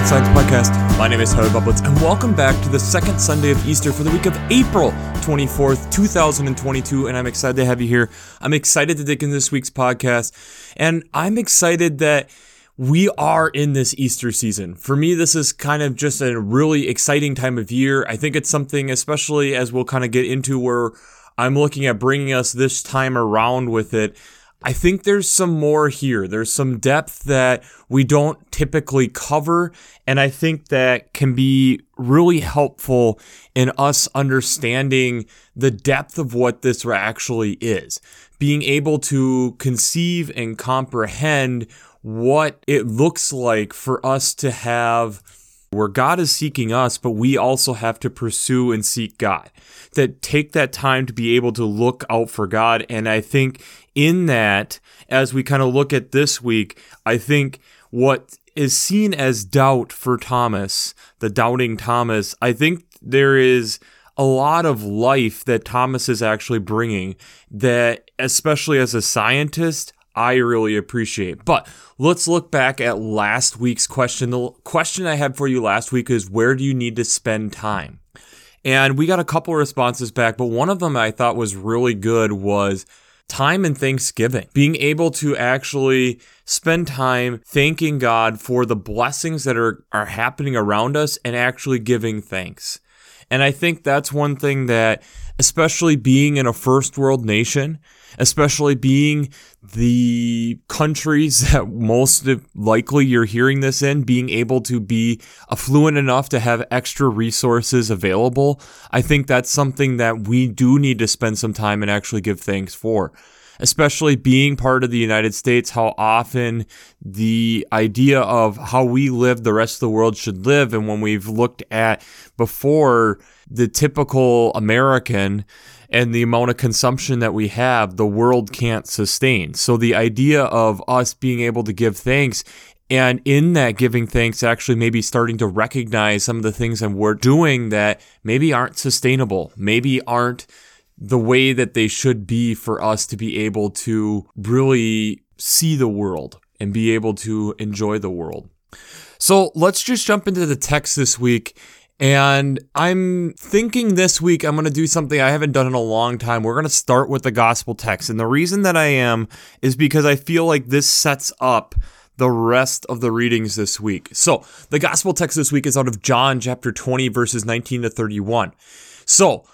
Faith Science Podcast. My name is Tyler Bublitz, and welcome back to the second Sunday of Easter for the week of April 24th, 2022. And I'm excited to have you here. I'm excited to dig into this week's podcast, and I'm excited that we are in this Easter season. For me, this is kind of just a really exciting time of year. I think it's something, especially as we'll kind of get into where I'm looking at bringing us this time around with it. I think there's some more here. There's some depth that we don't typically cover. And I think that can be really helpful in us understanding the depth of what this actually is. Being able to conceive and comprehend what it looks like for us to have where God is seeking us, but we also have to pursue and seek God. That take that time to be able to look out for God. And I think in that, as we kind of look at this week, I think what is seen as doubt for Thomas, the doubting Thomas, I think there is a lot of life that Thomas is actually bringing that, especially as a scientist, I really appreciate. But let's look back at last week's question. The question I had for you last week is where do you need to spend time? And we got a couple responses back, but one of them I thought was really good was time and Thanksgiving. Being able to actually spend time thanking God for the blessings that are, are happening around us and actually giving thanks. And I think that's one thing that, especially being in a first world nation, especially being the countries that most likely you're hearing this in, being able to be affluent enough to have extra resources available, I think that's something that we do need to spend some time and actually give thanks for especially being part of the United States, how often the idea of how we live the rest of the world should live. And when we've looked at before the typical American and the amount of consumption that we have, the world can't sustain. So the idea of us being able to give thanks and in that giving thanks, actually maybe starting to recognize some of the things that we're doing that maybe aren't sustainable, maybe aren't the way that they should be for us to be able to really see the world and be able to enjoy the world. So let's just jump into the text this week and I'm thinking this week I'm going to do something I haven't done in a long time. We're going to start with the gospel text. And the reason that I am is because I feel like this sets up the rest of the readings this week. So, the gospel text this week is out of John chapter 20, verses 19 to 31. So,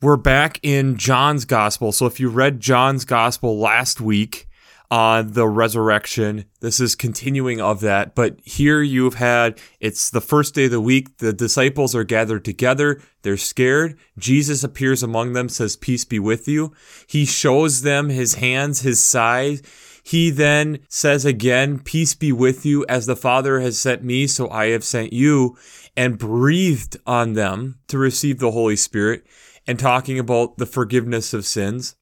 we're back in John's gospel. So, if you read John's gospel last week, on the resurrection. This is continuing of that. But here you've had it's the first day of the week. The disciples are gathered together. They're scared. Jesus appears among them, says, Peace be with you. He shows them his hands, his side. He then says again, Peace be with you, as the Father has sent me, so I have sent you, and breathed on them to receive the Holy Spirit, and talking about the forgiveness of sins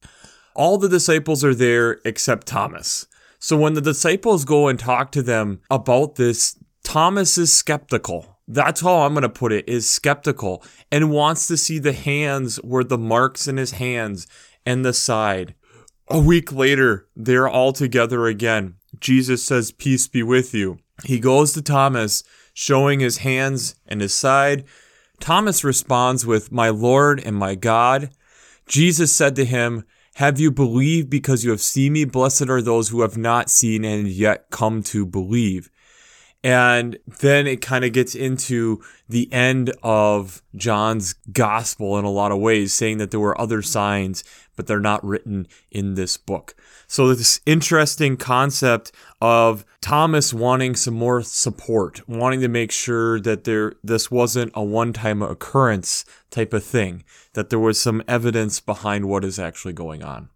all the disciples are there except Thomas. So when the disciples go and talk to them about this, Thomas is skeptical. That's how I'm going to put it is skeptical and wants to see the hands where the marks in his hands and the side. A week later, they're all together again. Jesus says, Peace be with you. He goes to Thomas, showing his hands and his side. Thomas responds with, My Lord and my God. Jesus said to him, have you believed because you have seen me? Blessed are those who have not seen and yet come to believe. And then it kind of gets into the end of John's gospel in a lot of ways, saying that there were other signs, but they're not written in this book. So this interesting concept of Thomas wanting some more support, wanting to make sure that there this wasn't a one-time occurrence type of thing, that there was some evidence behind what is actually going on.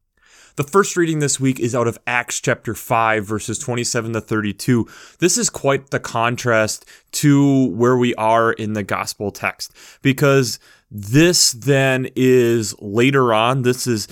The first reading this week is out of Acts chapter 5, verses 27 to 32. This is quite the contrast to where we are in the gospel text because this then is later on, this is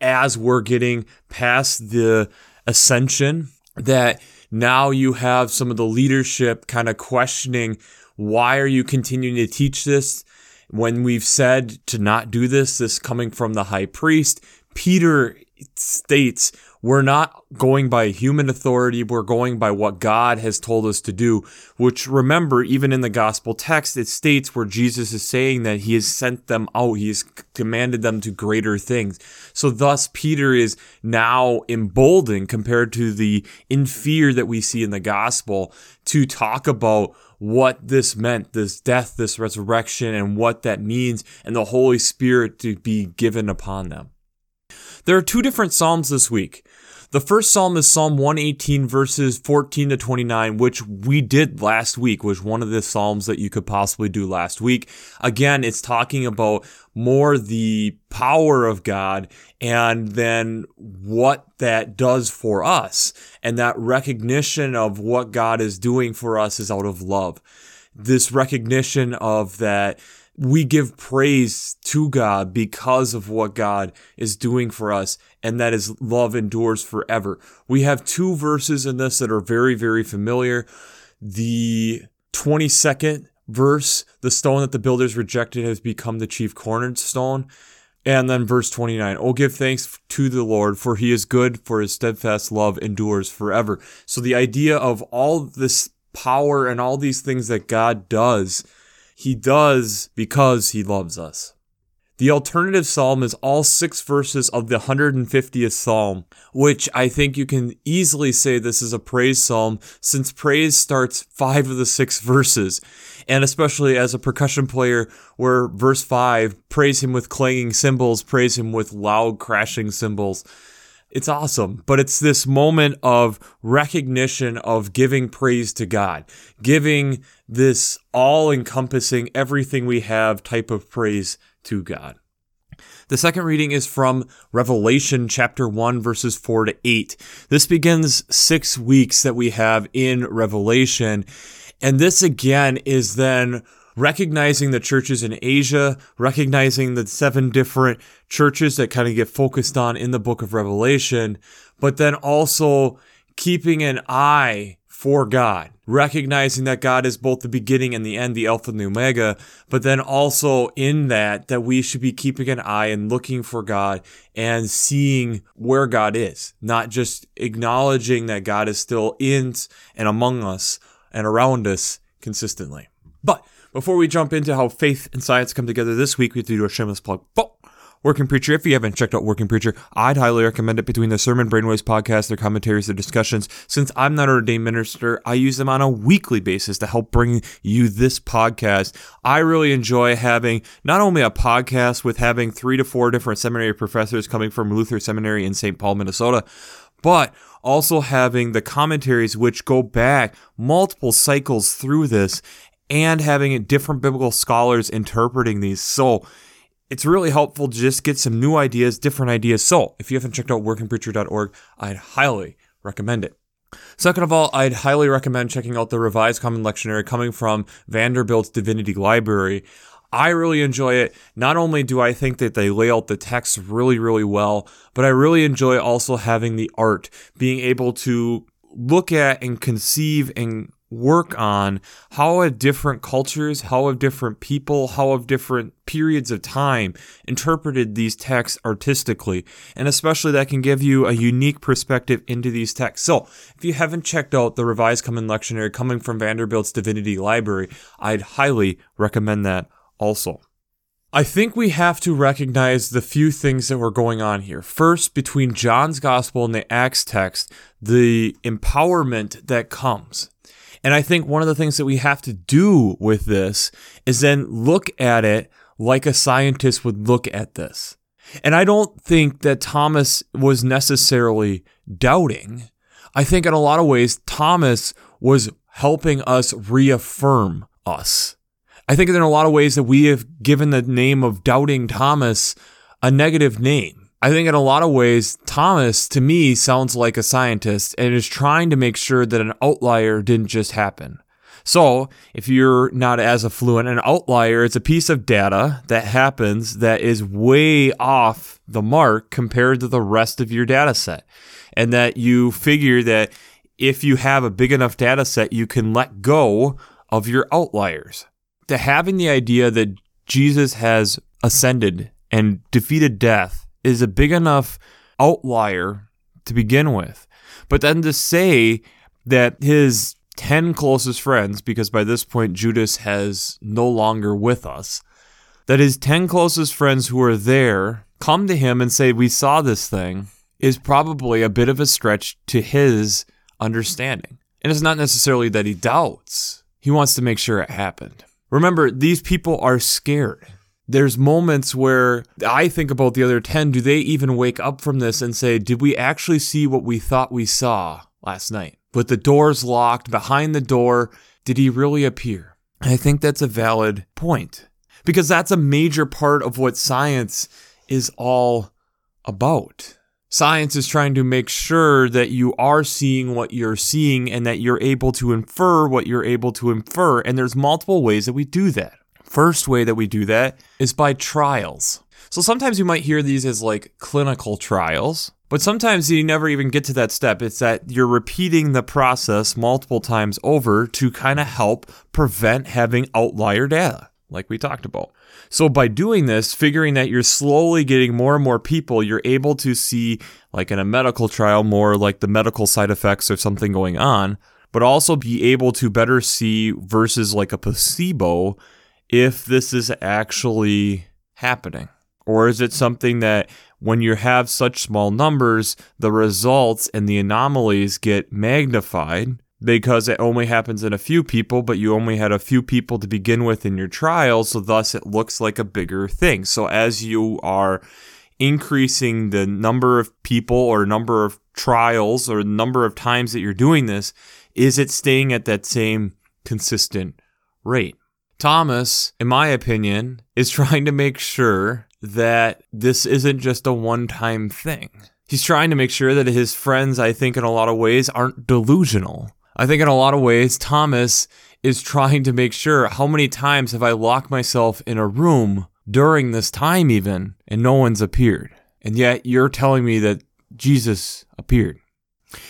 as we're getting past the ascension, that now you have some of the leadership kind of questioning why are you continuing to teach this when we've said to not do this, this coming from the high priest. Peter states, We're not going by human authority, we're going by what God has told us to do, which remember, even in the gospel text, it states where Jesus is saying that he has sent them out, he has commanded them to greater things. So, thus, Peter is now emboldened compared to the in fear that we see in the gospel to talk about what this meant, this death, this resurrection, and what that means, and the Holy Spirit to be given upon them. There are two different Psalms this week. The first psalm is Psalm 118, verses 14 to 29, which we did last week, was one of the psalms that you could possibly do last week. Again, it's talking about more the power of God and then what that does for us. And that recognition of what God is doing for us is out of love. This recognition of that we give praise to God because of what God is doing for us, and that is love endures forever. We have two verses in this that are very, very familiar. The 22nd verse, the stone that the builders rejected has become the chief cornerstone. And then verse 29, Oh, give thanks to the Lord, for he is good, for his steadfast love endures forever. So the idea of all this power and all these things that God does he does because he loves us. The alternative psalm is all six verses of the 150th psalm, which I think you can easily say this is a praise psalm since praise starts five of the six verses. And especially as a percussion player, where verse five, praise him with clanging cymbals, praise him with loud crashing cymbals it's awesome. But it's this moment of recognition of giving praise to God, giving this all encompassing everything we have type of praise to God. The second reading is from Revelation chapter 1, verses 4 to 8. This begins six weeks that we have in Revelation. And this again is then recognizing the churches in Asia, recognizing the seven different churches that kind of get focused on in the book of Revelation, but then also keeping an eye for God, recognizing that God is both the beginning and the end, the Alpha and the Omega, but then also in that, that we should be keeping an eye and looking for God and seeing where God is, not just acknowledging that God is still in and among us and around us consistently. But before we jump into how faith and science come together this week, we have to do a shameless plug. Oh, Working Preacher. If you haven't checked out Working Preacher, I'd highly recommend it between the Sermon Brainwaves podcast, their commentaries, their discussions. Since I'm not an ordained minister, I use them on a weekly basis to help bring you this podcast. I really enjoy having not only a podcast with having three to four different seminary professors coming from Luther Seminary in St. Paul, Minnesota, but also having the commentaries which go back multiple cycles through this and having different biblical scholars interpreting these. So it's really helpful to just get some new ideas, different ideas. So if you haven't checked out workingpreacher.org, I'd highly recommend it. Second of all, I'd highly recommend checking out the Revised Common Lectionary coming from Vanderbilt's Divinity Library. I really enjoy it. Not only do I think that they lay out the text really, really well, but I really enjoy also having the art, being able to look at and conceive and work on how have different cultures, how have different people, how have different periods of time interpreted these texts artistically. And especially that can give you a unique perspective into these texts. So if you haven't checked out the Revised Common Lectionary coming from Vanderbilt's Divinity Library, I'd highly recommend that also. I think we have to recognize the few things that were going on here. First, between John's gospel and the Acts text, the empowerment that comes. And I think one of the things that we have to do with this is then look at it like a scientist would look at this. And I don't think that Thomas was necessarily doubting. I think in a lot of ways, Thomas was helping us reaffirm us. I think in a lot of ways that we have given the name of doubting Thomas a negative name. I think in a lot of ways, Thomas to me sounds like a scientist and is trying to make sure that an outlier didn't just happen. So, if you're not as affluent, an outlier is a piece of data that happens that is way off the mark compared to the rest of your data set. And that you figure that if you have a big enough data set, you can let go of your outliers. To having the idea that Jesus has ascended and defeated death is a big enough outlier to begin with. But then to say that his 10 closest friends, because by this point Judas has no longer with us, that his 10 closest friends who are there come to him and say, We saw this thing, is probably a bit of a stretch to his understanding. And it's not necessarily that he doubts, he wants to make sure it happened. Remember, these people are scared. There's moments where I think about the other 10. Do they even wake up from this and say, Did we actually see what we thought we saw last night? With the doors locked, behind the door, did he really appear? I think that's a valid point because that's a major part of what science is all about. Science is trying to make sure that you are seeing what you're seeing and that you're able to infer what you're able to infer. And there's multiple ways that we do that. First way that we do that is by trials. So sometimes you might hear these as like clinical trials, but sometimes you never even get to that step. It's that you're repeating the process multiple times over to kind of help prevent having outlier data, like we talked about. So by doing this, figuring that you're slowly getting more and more people, you're able to see, like in a medical trial, more like the medical side effects of something going on, but also be able to better see versus like a placebo if this is actually happening. Or is it something that when you have such small numbers, the results and the anomalies get magnified because it only happens in a few people, but you only had a few people to begin with in your trial, so thus it looks like a bigger thing. So as you are increasing the number of people or number of trials or number of times that you're doing this, is it staying at that same consistent rate? Thomas, in my opinion, is trying to make sure that this isn't just a one time thing. He's trying to make sure that his friends, I think, in a lot of ways, aren't delusional. I think in a lot of ways, Thomas is trying to make sure how many times have I locked myself in a room during this time, even, and no one's appeared. And yet you're telling me that Jesus appeared.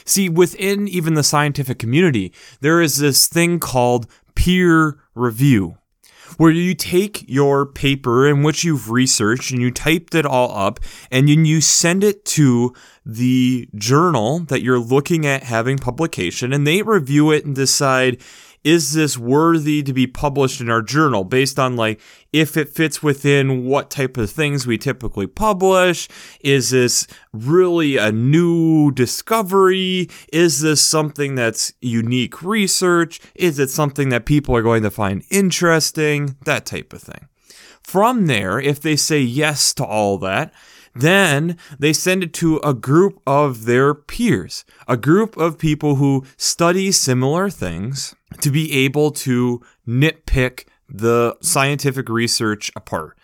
See, within even the scientific community, there is this thing called peer review where you take your paper in which you've researched and you typed it all up and then you send it to the journal that you're looking at having publication and they review it and decide is this worthy to be published in our journal based on like if it fits within what type of things we typically publish? Is this really a new discovery? Is this something that's unique research? Is it something that people are going to find interesting? That type of thing. From there, if they say yes to all that, then they send it to a group of their peers, a group of people who study similar things to be able to nitpick the scientific research apart.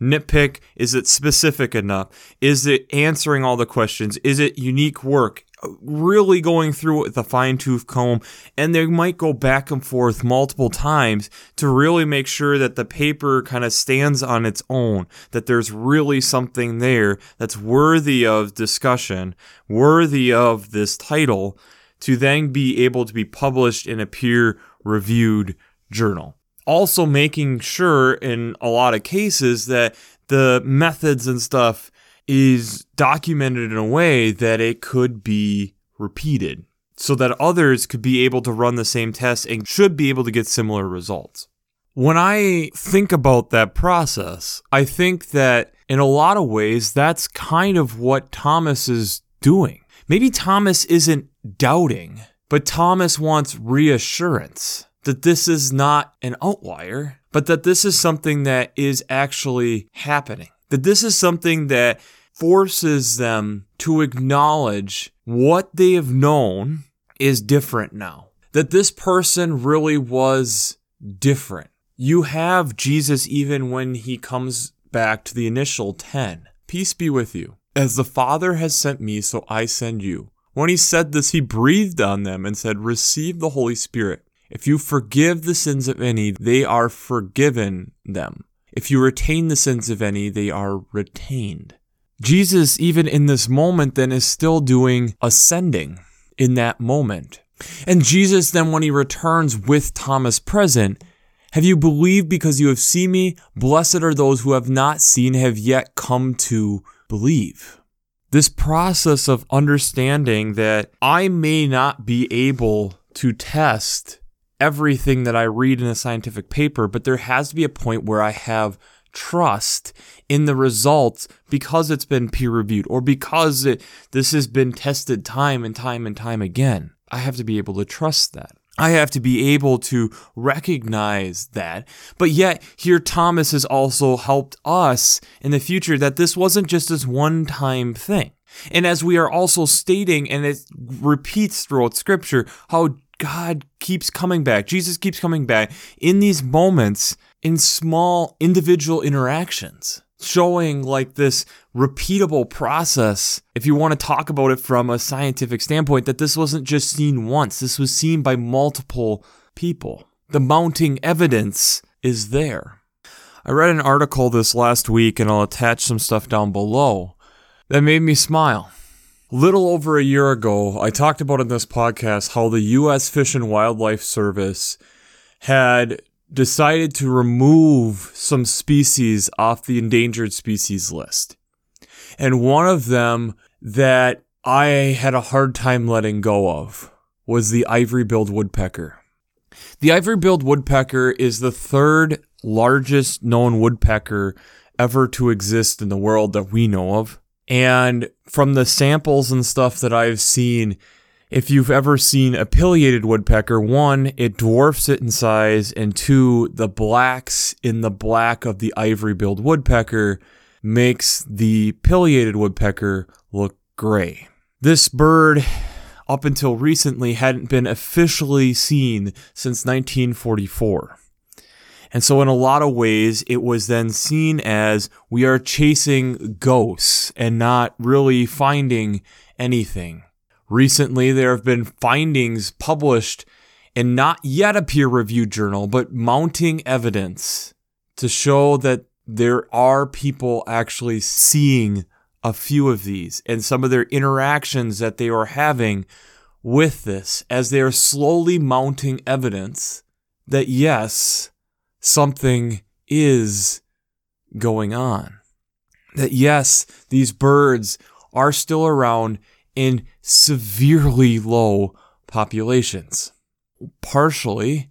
Nitpick is it specific enough? Is it answering all the questions? Is it unique work? Really going through it with a fine tooth comb, and they might go back and forth multiple times to really make sure that the paper kind of stands on its own, that there's really something there that's worthy of discussion, worthy of this title, to then be able to be published in a peer reviewed journal. Also, making sure in a lot of cases that the methods and stuff is documented in a way that it could be repeated so that others could be able to run the same test and should be able to get similar results. When I think about that process, I think that in a lot of ways, that's kind of what Thomas is doing. Maybe Thomas isn't doubting, but Thomas wants reassurance that this is not an outlier, but that this is something that is actually happening. That this is something that forces them to acknowledge what they have known is different now. That this person really was different. You have Jesus even when he comes back to the initial 10. Peace be with you. As the Father has sent me, so I send you. When he said this, he breathed on them and said, Receive the Holy Spirit. If you forgive the sins of any, they are forgiven them. If you retain the sins of any, they are retained. Jesus, even in this moment, then is still doing ascending in that moment. And Jesus, then, when he returns with Thomas present, have you believed because you have seen me? Blessed are those who have not seen, have yet come to believe. This process of understanding that I may not be able to test everything that I read in a scientific paper, but there has to be a point where I have trust in the results because it's been peer reviewed or because it, this has been tested time and time and time again. I have to be able to trust that. I have to be able to recognize that. But yet, here Thomas has also helped us in the future that this wasn't just this one time thing. And as we are also stating, and it repeats throughout scripture, how God keeps coming back, Jesus keeps coming back in these moments in small individual interactions showing like this repeatable process. If you want to talk about it from a scientific standpoint, that this wasn't just seen once, this was seen by multiple people. The mounting evidence is there. I read an article this last week, and I'll attach some stuff down below that made me smile. Little over a year ago, I talked about in this podcast how the U.S. Fish and Wildlife Service had decided to remove some species off the endangered species list. And one of them that I had a hard time letting go of was the ivory billed woodpecker. The ivory billed woodpecker is the third largest known woodpecker ever to exist in the world that we know of. And from the samples and stuff that I've seen, if you've ever seen a pileated woodpecker, one, it dwarfs it in size, and two, the blacks in the black of the ivory billed woodpecker makes the pileated woodpecker look gray. This bird, up until recently, hadn't been officially seen since 1944. And so, in a lot of ways, it was then seen as we are chasing ghosts and not really finding anything. Recently, there have been findings published in not yet a peer reviewed journal, but mounting evidence to show that there are people actually seeing a few of these and some of their interactions that they are having with this as they are slowly mounting evidence that yes, something is going on. That yes, these birds are still around in severely low populations. Partially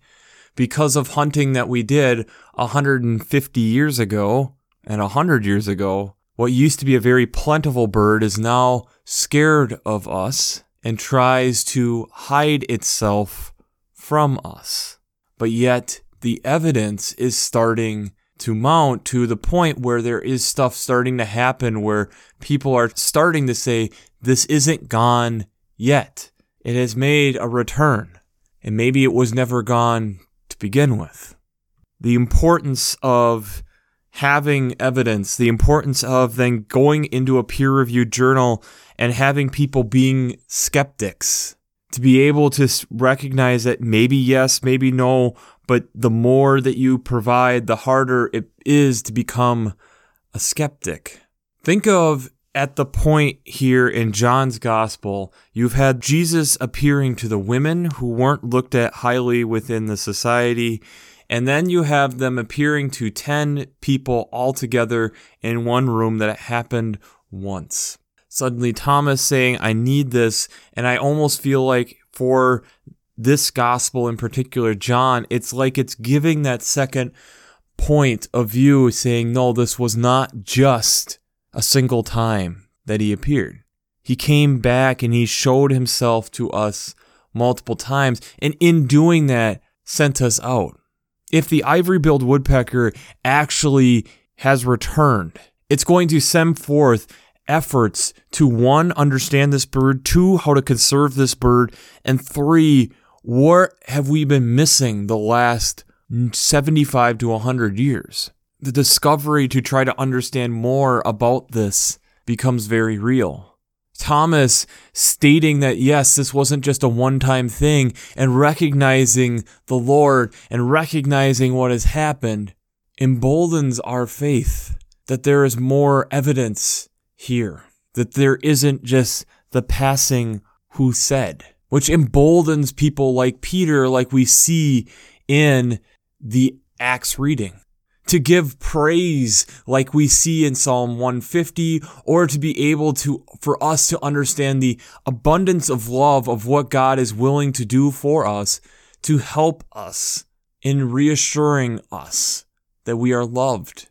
because of hunting that we did 150 years ago and 100 years ago. What used to be a very plentiful bird is now scared of us and tries to hide itself from us. But yet, the evidence is starting to mount to the point where there is stuff starting to happen where people are starting to say, this isn't gone yet. It has made a return, and maybe it was never gone to begin with. The importance of having evidence, the importance of then going into a peer reviewed journal and having people being skeptics to be able to recognize that maybe yes, maybe no, but the more that you provide, the harder it is to become a skeptic. Think of at the point here in John's gospel, you've had Jesus appearing to the women who weren't looked at highly within the society. And then you have them appearing to 10 people all together in one room that it happened once. Suddenly, Thomas saying, I need this. And I almost feel like for this gospel in particular, John, it's like it's giving that second point of view, saying, no, this was not just a single time that he appeared. He came back and he showed himself to us multiple times, and in doing that, sent us out. If the ivory billed woodpecker actually has returned, it's going to send forth efforts to one, understand this bird, two, how to conserve this bird, and three, what have we been missing the last 75 to 100 years? the discovery to try to understand more about this becomes very real. Thomas stating that yes, this wasn't just a one time thing and recognizing the Lord and recognizing what has happened emboldens our faith that there is more evidence here, that there isn't just the passing who said, which emboldens people like Peter, like we see in the Acts reading to give praise like we see in Psalm 150 or to be able to for us to understand the abundance of love of what God is willing to do for us to help us in reassuring us that we are loved.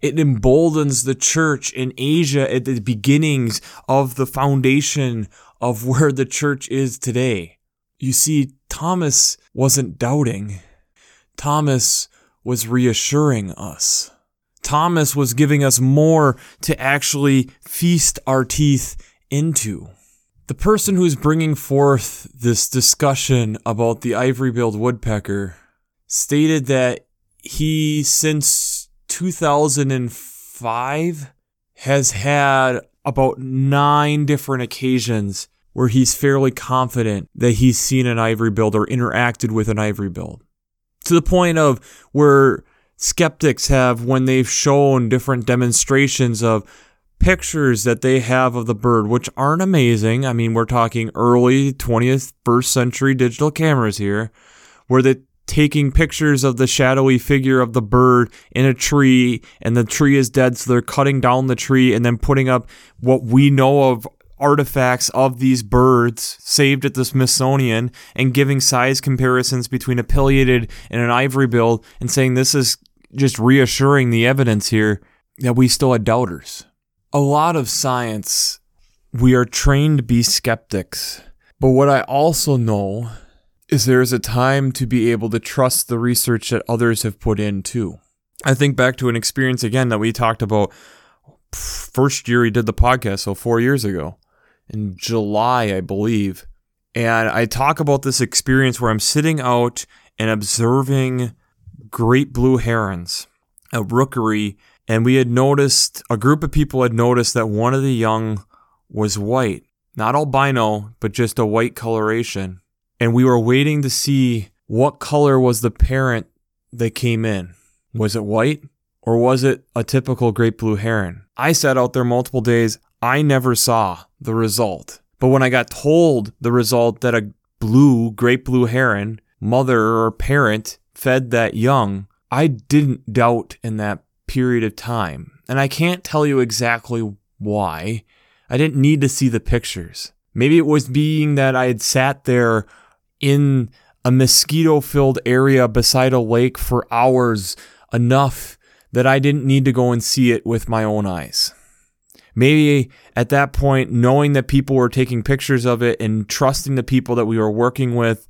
It emboldens the church in Asia at the beginnings of the foundation of where the church is today. You see, Thomas wasn't doubting. Thomas was reassuring us. Thomas was giving us more to actually feast our teeth into. The person who's bringing forth this discussion about the ivory billed woodpecker stated that he, since 2005, has had about nine different occasions where he's fairly confident that he's seen an ivory billed or interacted with an ivory billed to the point of where skeptics have when they've shown different demonstrations of pictures that they have of the bird, which aren't amazing. I mean, we're talking early 20th, first century digital cameras here, where they're taking pictures of the shadowy figure of the bird in a tree and the tree is dead. So they're cutting down the tree and then putting up what we know of artifacts of these birds saved at the Smithsonian and giving size comparisons between a pileated and an ivory bill and saying this is just reassuring the evidence here that we still had doubters. A lot of science, we are trained to be skeptics. But what I also know is there is a time to be able to trust the research that others have put in too. I think back to an experience again that we talked about first year we did the podcast, so four years ago in July, I believe. And I talk about this experience where I'm sitting out and observing great blue herons, a rookery, and we had noticed, a group of people had noticed that one of the young was white. Not albino, but just a white coloration. And we were waiting to see what color was the parent that came in. Was it white or was it a typical great blue heron? I sat out there multiple days. I never saw the result. But when I got told the result that a blue, great blue heron, mother or parent, fed that young, I didn't doubt in that period of time. And I can't tell you exactly why. I didn't need to see the pictures. Maybe it was being that I had sat there in a mosquito filled area beside a lake for hours enough that I didn't need to go and see it with my own eyes maybe at that point, knowing that people were taking pictures of it and trusting the people that we were working with,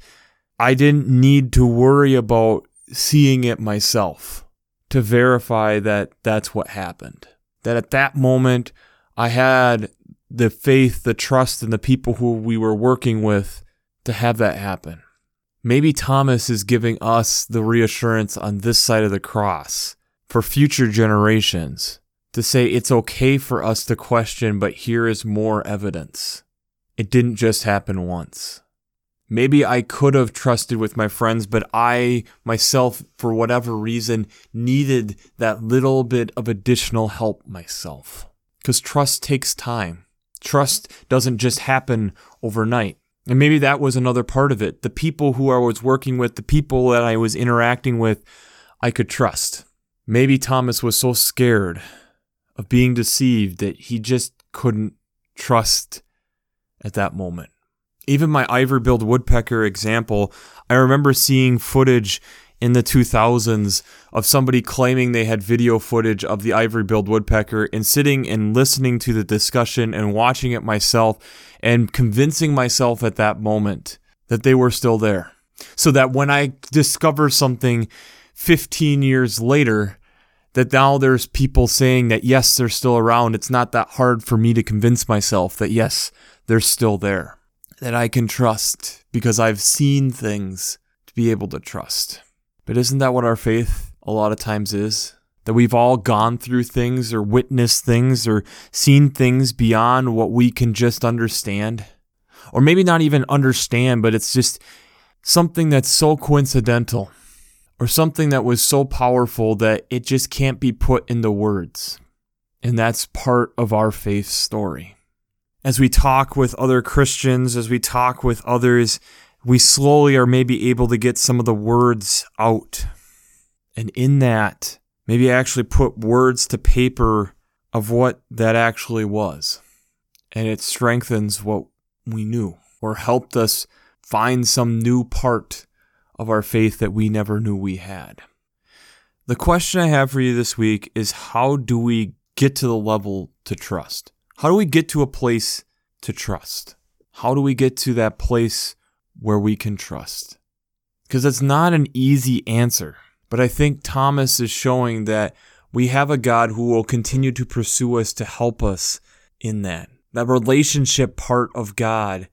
I didn't need to worry about seeing it myself to verify that that's what happened. That at that moment, I had the faith, the trust in the people who we were working with to have that happen. Maybe Thomas is giving us the reassurance on this side of the cross for future generations to say it's okay for us to question, but here is more evidence. It didn't just happen once. Maybe I could have trusted with my friends, but I myself, for whatever reason, needed that little bit of additional help myself. Because trust takes time. Trust doesn't just happen overnight. And maybe that was another part of it. The people who I was working with, the people that I was interacting with, I could trust. Maybe Thomas was so scared of being deceived that he just couldn't trust at that moment. Even my ivory billed woodpecker example, I remember seeing footage in the 2000s of somebody claiming they had video footage of the ivory billed woodpecker and sitting and listening to the discussion and watching it myself and convincing myself at that moment that they were still there. So that when I discover something 15 years later, that now there's people saying that yes, they're still around. It's not that hard for me to convince myself that yes, they're still there. That I can trust because I've seen things to be able to trust. But isn't that what our faith a lot of times is? That we've all gone through things or witnessed things or seen things beyond what we can just understand? Or maybe not even understand, but it's just something that's so coincidental or something that was so powerful that it just can't be put into words. And that's part of our faith story. As we talk with other Christians, as we talk with others, we slowly are maybe able to get some of the words out. And in that, maybe actually put words to paper of what that actually was. And it strengthens what we knew or helped us find some new part of our faith that we never knew we had. The question I have for you this week is how do we get to the level to trust? How do we get to a place to trust? How do we get to that place where we can trust? Because it's not an easy answer, but I think Thomas is showing that we have a God who will continue to pursue us to help us in that. That relationship part of God.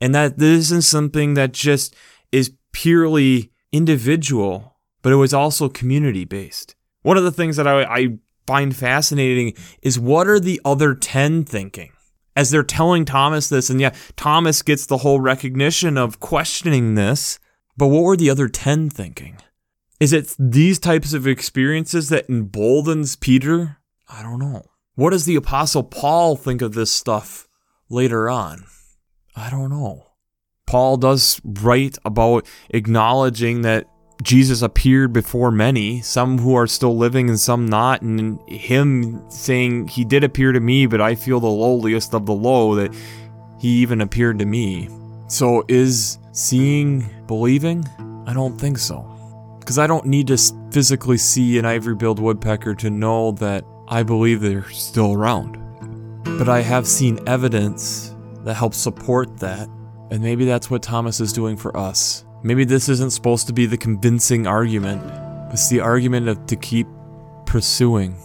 And that this isn't something that just is purely individual, but it was also community based. One of the things that I, I find fascinating is what are the other 10 thinking? As they're telling Thomas this, and yeah, Thomas gets the whole recognition of questioning this, but what were the other 10 thinking? Is it these types of experiences that emboldens Peter? I don't know. What does the Apostle Paul think of this stuff later on? I don't know. Paul does write about acknowledging that Jesus appeared before many, some who are still living and some not, and him saying, He did appear to me, but I feel the lowliest of the low, that He even appeared to me. So is seeing believing? I don't think so. Because I don't need to physically see an ivory billed woodpecker to know that I believe they're still around. But I have seen evidence that helps support that, and maybe that's what Thomas is doing for us. Maybe this isn't supposed to be the convincing argument, it's the argument of to keep pursuing,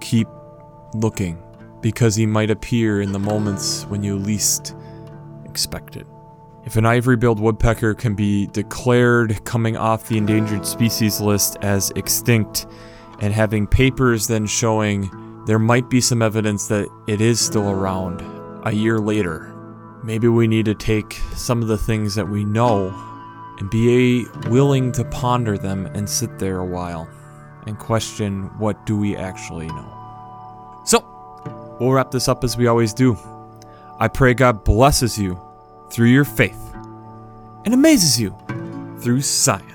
keep looking, because he might appear in the moments when you least expect it. If an ivory billed woodpecker can be declared coming off the endangered species list as extinct, and having papers then showing there might be some evidence that it is still around a year later, maybe we need to take some of the things that we know and be willing to ponder them and sit there a while and question what do we actually know. So, we'll wrap this up as we always do. I pray God blesses you through your faith and amazes you through science.